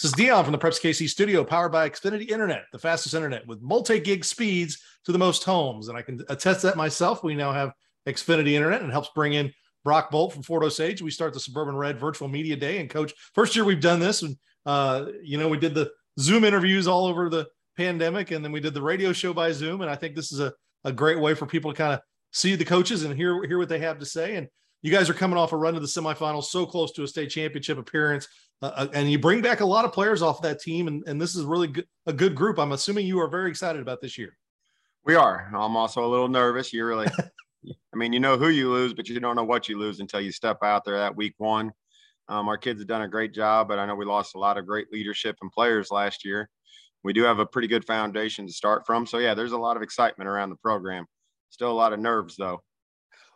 This is Dion from the Preps KC studio, powered by Xfinity Internet, the fastest internet with multi gig speeds to the most homes. And I can attest that myself. We now have Xfinity Internet and helps bring in Brock Bolt from Fort Osage. We start the Suburban Red Virtual Media Day. And coach, first year we've done this. And, uh, you know, we did the Zoom interviews all over the pandemic, and then we did the radio show by Zoom. And I think this is a, a great way for people to kind of see the coaches and hear, hear what they have to say. And you guys are coming off a run to the semifinals, so close to a state championship appearance. Uh, uh, and you bring back a lot of players off that team, and, and this is really good, a good group. I'm assuming you are very excited about this year. We are. I'm also a little nervous. You really, I mean, you know who you lose, but you don't know what you lose until you step out there that week one. Um, our kids have done a great job, but I know we lost a lot of great leadership and players last year. We do have a pretty good foundation to start from. So, yeah, there's a lot of excitement around the program. Still a lot of nerves, though.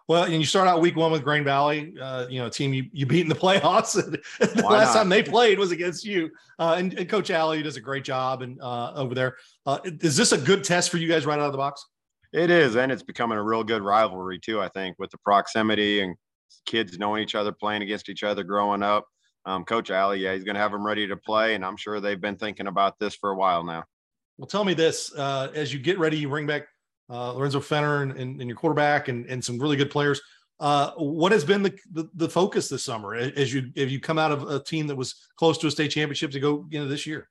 Well, and you start out week one with Grain Valley, uh, you know, a team you, you beat in the playoffs. the Why last not? time they played was against you. Uh, and, and, Coach Alley does a great job and uh, over there. Uh, is this a good test for you guys right out of the box? It is, and it's becoming a real good rivalry too. I think with the proximity and kids knowing each other, playing against each other, growing up. Um, Coach Alley, yeah, he's going to have them ready to play, and I'm sure they've been thinking about this for a while now. Well, tell me this: uh, as you get ready, you bring back uh, Lorenzo Fenner and, and, and, your quarterback and, and some really good players. Uh, what has been the, the, the focus this summer as you if you come out of a team that was close to a state championship to go into this year?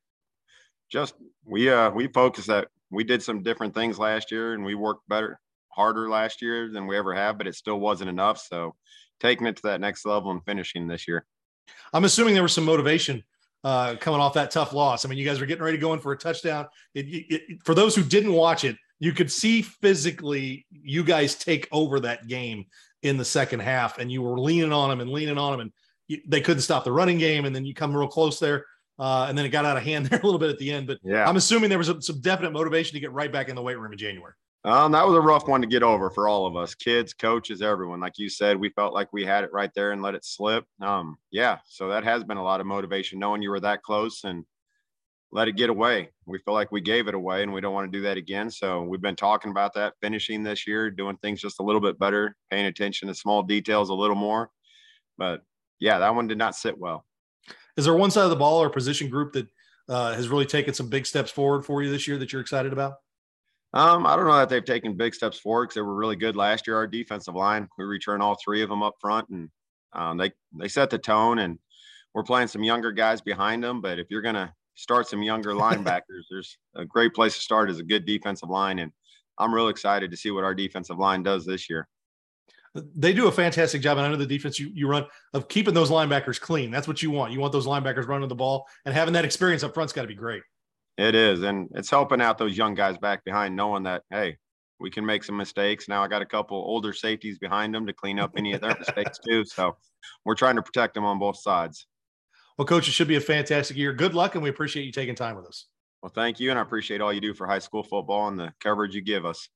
Just we uh we focused that we did some different things last year and we worked better harder last year than we ever have, but it still wasn't enough. So taking it to that next level and finishing this year. I'm assuming there was some motivation uh, coming off that tough loss. I mean, you guys were getting ready to go in for a touchdown. It, it, for those who didn't watch it, you could see physically you guys take over that game in the second half, and you were leaning on them and leaning on them, and you, they couldn't stop the running game. And then you come real close there, uh, and then it got out of hand there a little bit at the end. But yeah. I'm assuming there was a, some definite motivation to get right back in the weight room in January. Um, that was a rough one to get over for all of us, kids, coaches, everyone. Like you said, we felt like we had it right there and let it slip. Um, yeah, so that has been a lot of motivation, knowing you were that close and let it get away. We feel like we gave it away and we don't want to do that again. So we've been talking about that, finishing this year, doing things just a little bit better, paying attention to small details a little more. But yeah, that one did not sit well. Is there one side of the ball or position group that uh, has really taken some big steps forward for you this year that you're excited about? Um, I don't know that they've taken big steps forward because they were really good last year. Our defensive line, we return all three of them up front, and um, they they set the tone. And we're playing some younger guys behind them. But if you're gonna start some younger linebackers. There's a great place to start is a good defensive line, and I'm real excited to see what our defensive line does this year. They do a fantastic job, and I know the defense you, you run of keeping those linebackers clean. That's what you want. You want those linebackers running the ball, and having that experience up front's got to be great. It is, and it's helping out those young guys back behind, knowing that hey, we can make some mistakes. Now I got a couple older safeties behind them to clean up any of their mistakes too. So we're trying to protect them on both sides. Well, coach, it should be a fantastic year. Good luck, and we appreciate you taking time with us. Well, thank you, and I appreciate all you do for high school football and the coverage you give us.